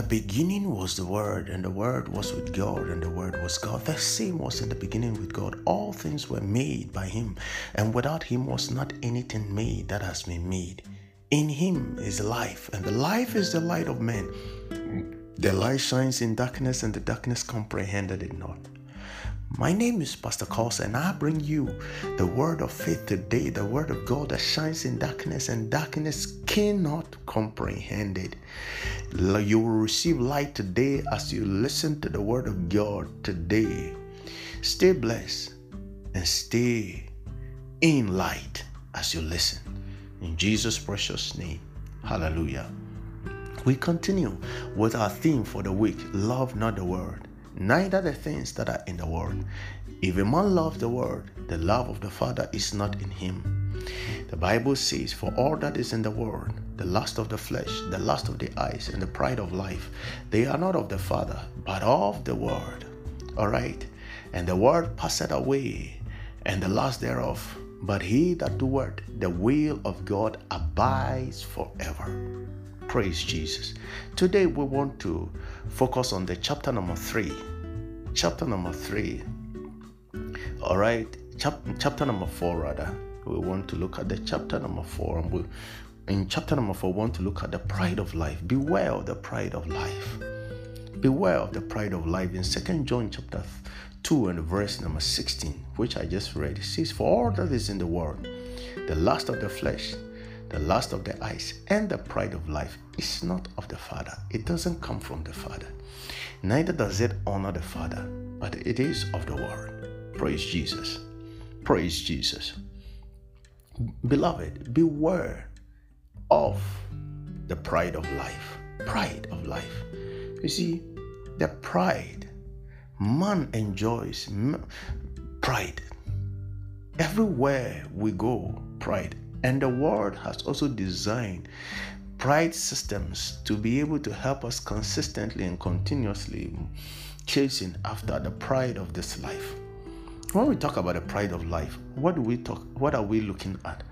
the beginning was the Word, and the Word was with God, and the Word was God. The same was in the beginning with God. All things were made by Him, and without Him was not anything made that has been made. In Him is life, and the life is the light of men. The light shines in darkness, and the darkness comprehended it not. My name is Pastor Carlson, and I bring you the word of faith today, the word of God that shines in darkness, and darkness cannot comprehend it. You will receive light today as you listen to the word of God today. Stay blessed and stay in light as you listen. In Jesus' precious name, hallelujah. We continue with our theme for the week love not the world neither the things that are in the world. If a man loves the world, the love of the Father is not in him. The Bible says, For all that is in the world, the lust of the flesh, the lust of the eyes, and the pride of life, they are not of the Father, but of the world. All right? And the world passeth away, and the lust thereof. But he that doeth the will of God abides forever. Praise Jesus. Today we want to focus on the chapter number three. Chapter number three. All right. Chap- chapter number four, rather. We want to look at the chapter number four. And we, in chapter number four, we want to look at the pride of life. Beware of the pride of life. Beware of the pride of life. In Second John chapter 2 and verse number 16, which I just read, it says, For all that is in the world, the lust of the flesh, the lust of the eyes, and the pride of life is not of the Father. It doesn't come from the Father. Neither does it honor the Father, but it is of the world. Praise Jesus. Praise Jesus. Beloved, beware of the pride of life. Pride of life. You see, the pride, man enjoys pride. Everywhere we go, pride and the world has also designed pride systems to be able to help us consistently and continuously chasing after the pride of this life. When we talk about the pride of life, what do we talk what are we looking at?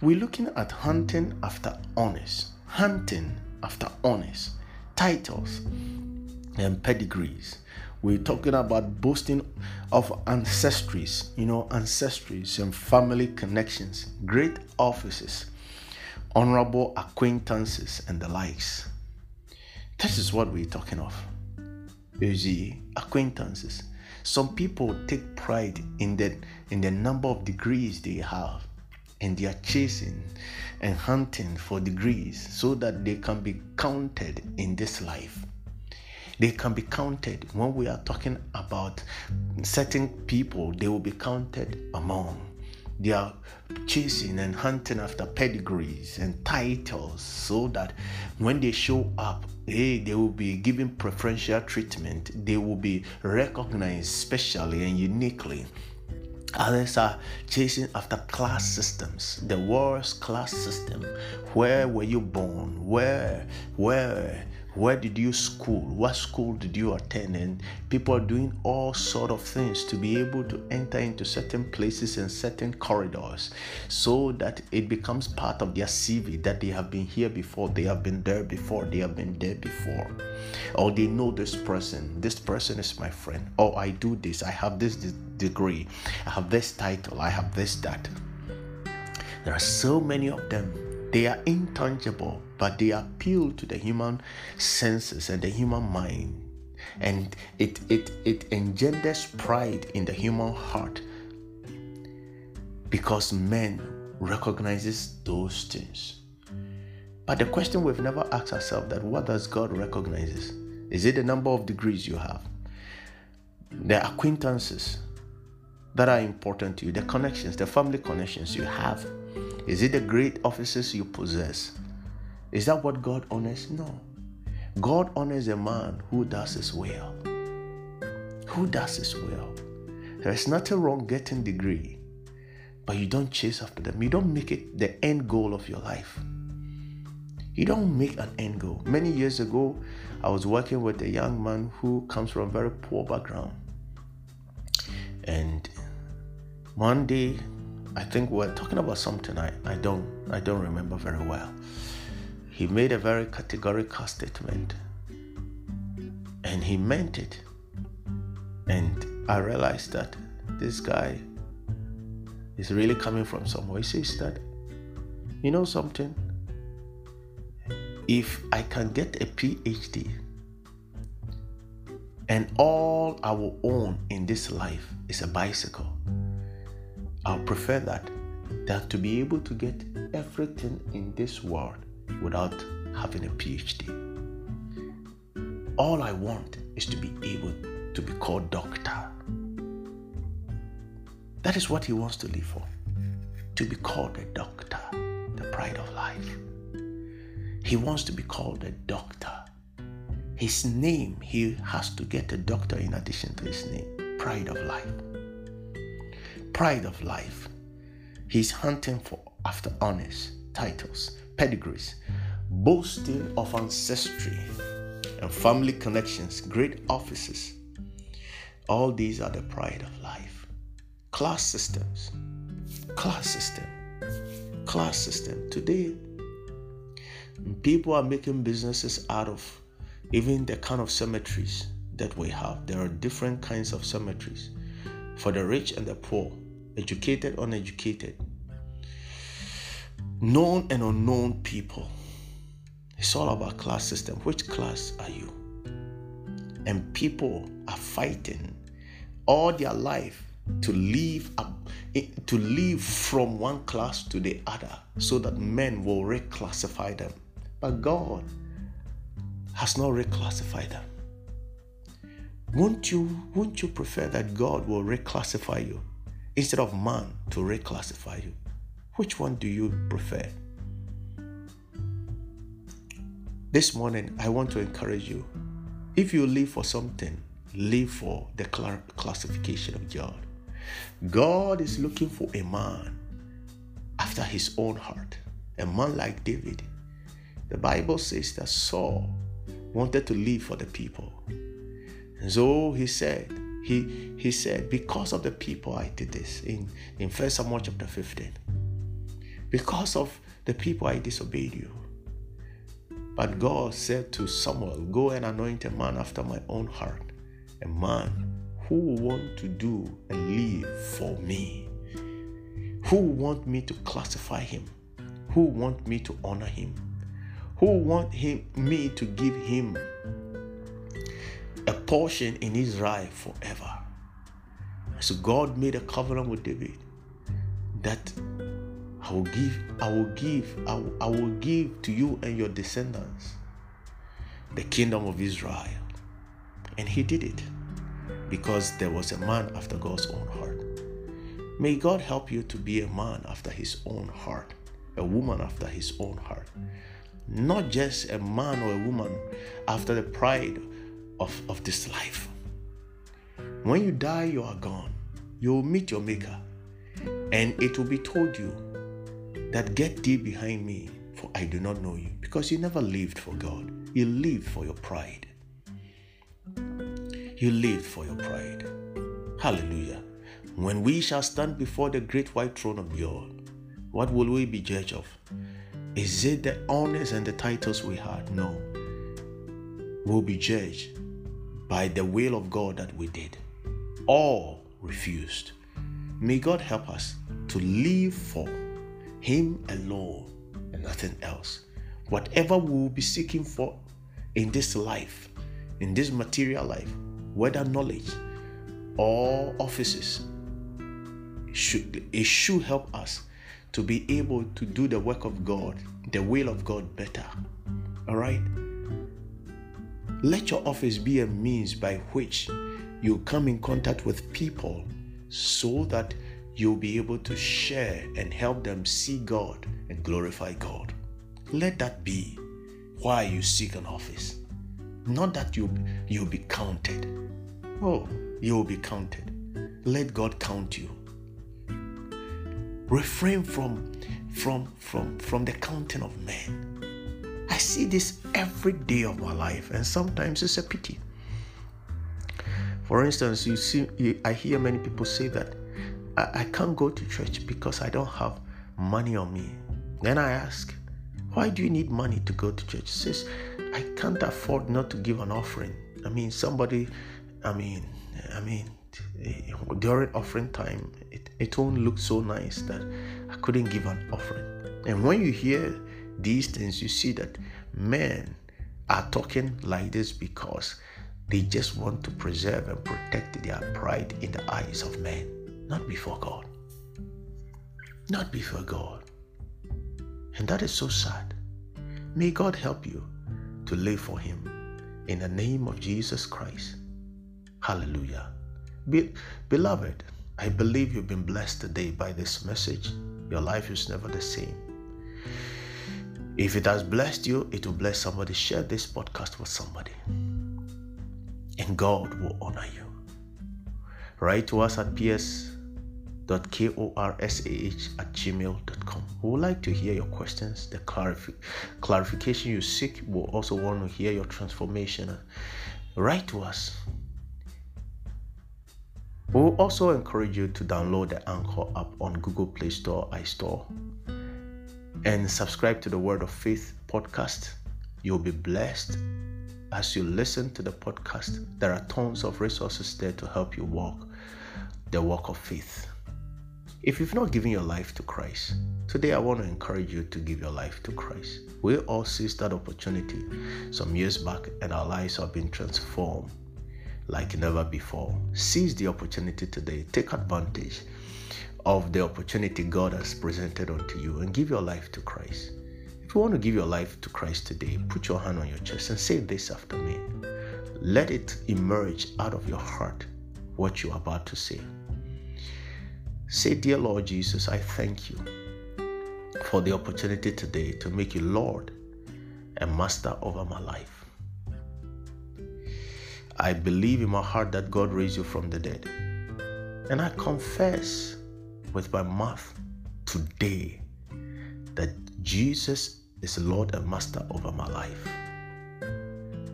We're looking at hunting after honors, hunting after honors, titles, and pedigrees. We're talking about boasting of ancestries, you know, ancestries and family connections, great offices, honorable acquaintances, and the likes. This is what we're talking of. You see, acquaintances. Some people take pride in the in the number of degrees they have, and they are chasing and hunting for degrees so that they can be counted in this life. They can be counted when we are talking about certain people, they will be counted among. They are chasing and hunting after pedigrees and titles so that when they show up, hey, they will be given preferential treatment. They will be recognized specially and uniquely. Others are chasing after class systems, the world's class system. Where were you born? Where, where, where did you school? What school did you attend? And people are doing all sort of things to be able to enter into certain places and certain corridors so that it becomes part of their cv that they have been here before they have been there before they have been there before. Or they know this person. This person is my friend. Oh i do this. I have this degree. I have this title. I have this that. There are so many of them they are intangible, but they appeal to the human senses and the human mind. And it, it, it engenders pride in the human heart because men recognizes those things. But the question we've never asked ourselves that what does God recognizes? Is it the number of degrees you have? The acquaintances that are important to you, the connections, the family connections you have is it the great offices you possess? Is that what God honors? No. God honors a man who does his will. Who does his will? There is nothing wrong getting degree, but you don't chase after them. You don't make it the end goal of your life. You don't make an end goal. Many years ago, I was working with a young man who comes from a very poor background. And one day I think we are talking about something I, I don't I don't remember very well. He made a very categorical statement And he meant it. And I realized that this guy is really coming from somewhere. He says that, you know something? If I can get a PhD and all I will own in this life is a bicycle, I'll prefer that than to be able to get everything in this world without having a PhD. All I want is to be able to be called doctor. That is what he wants to live for. To be called a doctor, the pride of life. He wants to be called a doctor. His name, he has to get a doctor in addition to his name. Pride of life. Pride of life. He's hunting for after honors, titles, pedigrees, boasting of ancestry and family connections, great offices. All these are the pride of life. Class systems, class system, class system. Today, people are making businesses out of even the kind of cemeteries that we have. There are different kinds of cemeteries for the rich and the poor, educated, uneducated, known and unknown people. It's all about class system. Which class are you? And people are fighting all their life to live up to live from one class to the other so that men will reclassify them. But God has not reclassified them. Won't you, won't you prefer that God will reclassify you instead of man to reclassify you? Which one do you prefer? This morning, I want to encourage you. If you live for something, live for the classification of God. God is looking for a man after his own heart, a man like David. The Bible says that Saul wanted to live for the people. And so he said, he, he said, because of the people I did this in, in 1 Samuel chapter 15. Because of the people I disobeyed you. But God said to Samuel, Go and anoint a man after my own heart, a man who want to do and live for me, who want me to classify him, who want me to honor him, who want him me to give him a portion in Israel forever. So God made a covenant with David that I will give, I will give, I will, I will give to you and your descendants the kingdom of Israel. And he did it because there was a man after God's own heart. May God help you to be a man after his own heart, a woman after his own heart. Not just a man or a woman after the pride of, of this life. When you die, you are gone. You will meet your Maker, and it will be told you that get thee behind me, for I do not know you. Because you never lived for God, you lived for your pride. You lived for your pride. Hallelujah. When we shall stand before the great white throne of God, what will we be judged of? Is it the honors and the titles we had? No. We'll be judged by the will of God that we did. All refused. May God help us to live for him alone and nothing else. Whatever we will be seeking for in this life, in this material life, whether knowledge or offices, should, it should help us to be able to do the work of God, the will of God better. All right? Let your office be a means by which you come in contact with people so that you'll be able to share and help them see God and glorify God. Let that be why you seek an office. Not that you you'll be counted. Oh, you'll be counted. Let God count you. Refrain from from from from the counting of men. I see this every day of my life, and sometimes it's a pity. For instance, you see, I hear many people say that I, I can't go to church because I don't have money on me. Then I ask, why do you need money to go to church? He says, I can't afford not to give an offering I mean, somebody, I mean, I mean, during offering time, it, it won't look so nice that I couldn't give an offering. And when you hear these things, you see that men are talking like this because they just want to preserve and protect their pride in the eyes of men, not before God. Not before God. And that is so sad. May God help you to live for Him in the name of Jesus Christ. Hallelujah. Be- beloved, I believe you've been blessed today by this message. Your life is never the same. If it has blessed you, it will bless somebody. Share this podcast with somebody. And God will honor you. Write to us at ps.korsah at gmail.com. We would like to hear your questions, the clarif- clarification you seek. We also want to hear your transformation. Write to us we will also encourage you to download the Anchor app on Google Play Store, iStore, and subscribe to the Word of Faith podcast. You'll be blessed as you listen to the podcast. There are tons of resources there to help you walk the walk of faith. If you've not given your life to Christ, today I want to encourage you to give your life to Christ. We all seized that opportunity some years back, and our lives have been transformed like never before. Seize the opportunity today. Take advantage of the opportunity God has presented unto you and give your life to Christ. If you want to give your life to Christ today, put your hand on your chest and say this after me. Let it emerge out of your heart what you are about to say. Say, Dear Lord Jesus, I thank you for the opportunity today to make you Lord and Master over my life. I believe in my heart that God raised you from the dead. And I confess with my mouth today that Jesus is Lord and Master over my life.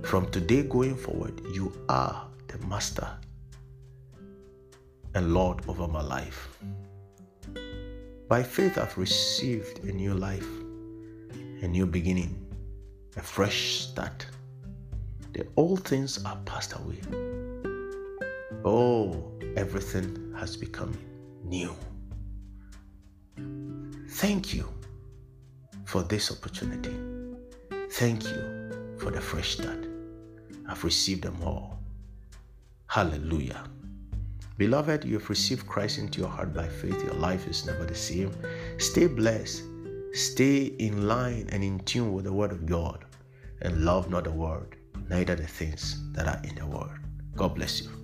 From today going forward, you are the Master and Lord over my life. By faith, I've received a new life, a new beginning, a fresh start the old things are passed away. Oh, everything has become new. Thank you for this opportunity. Thank you for the fresh start. I've received them all. Hallelujah. Beloved, you have received Christ into your heart by faith. Your life is never the same. Stay blessed. Stay in line and in tune with the Word of God and love not the world neither the things that are in the world. God bless you.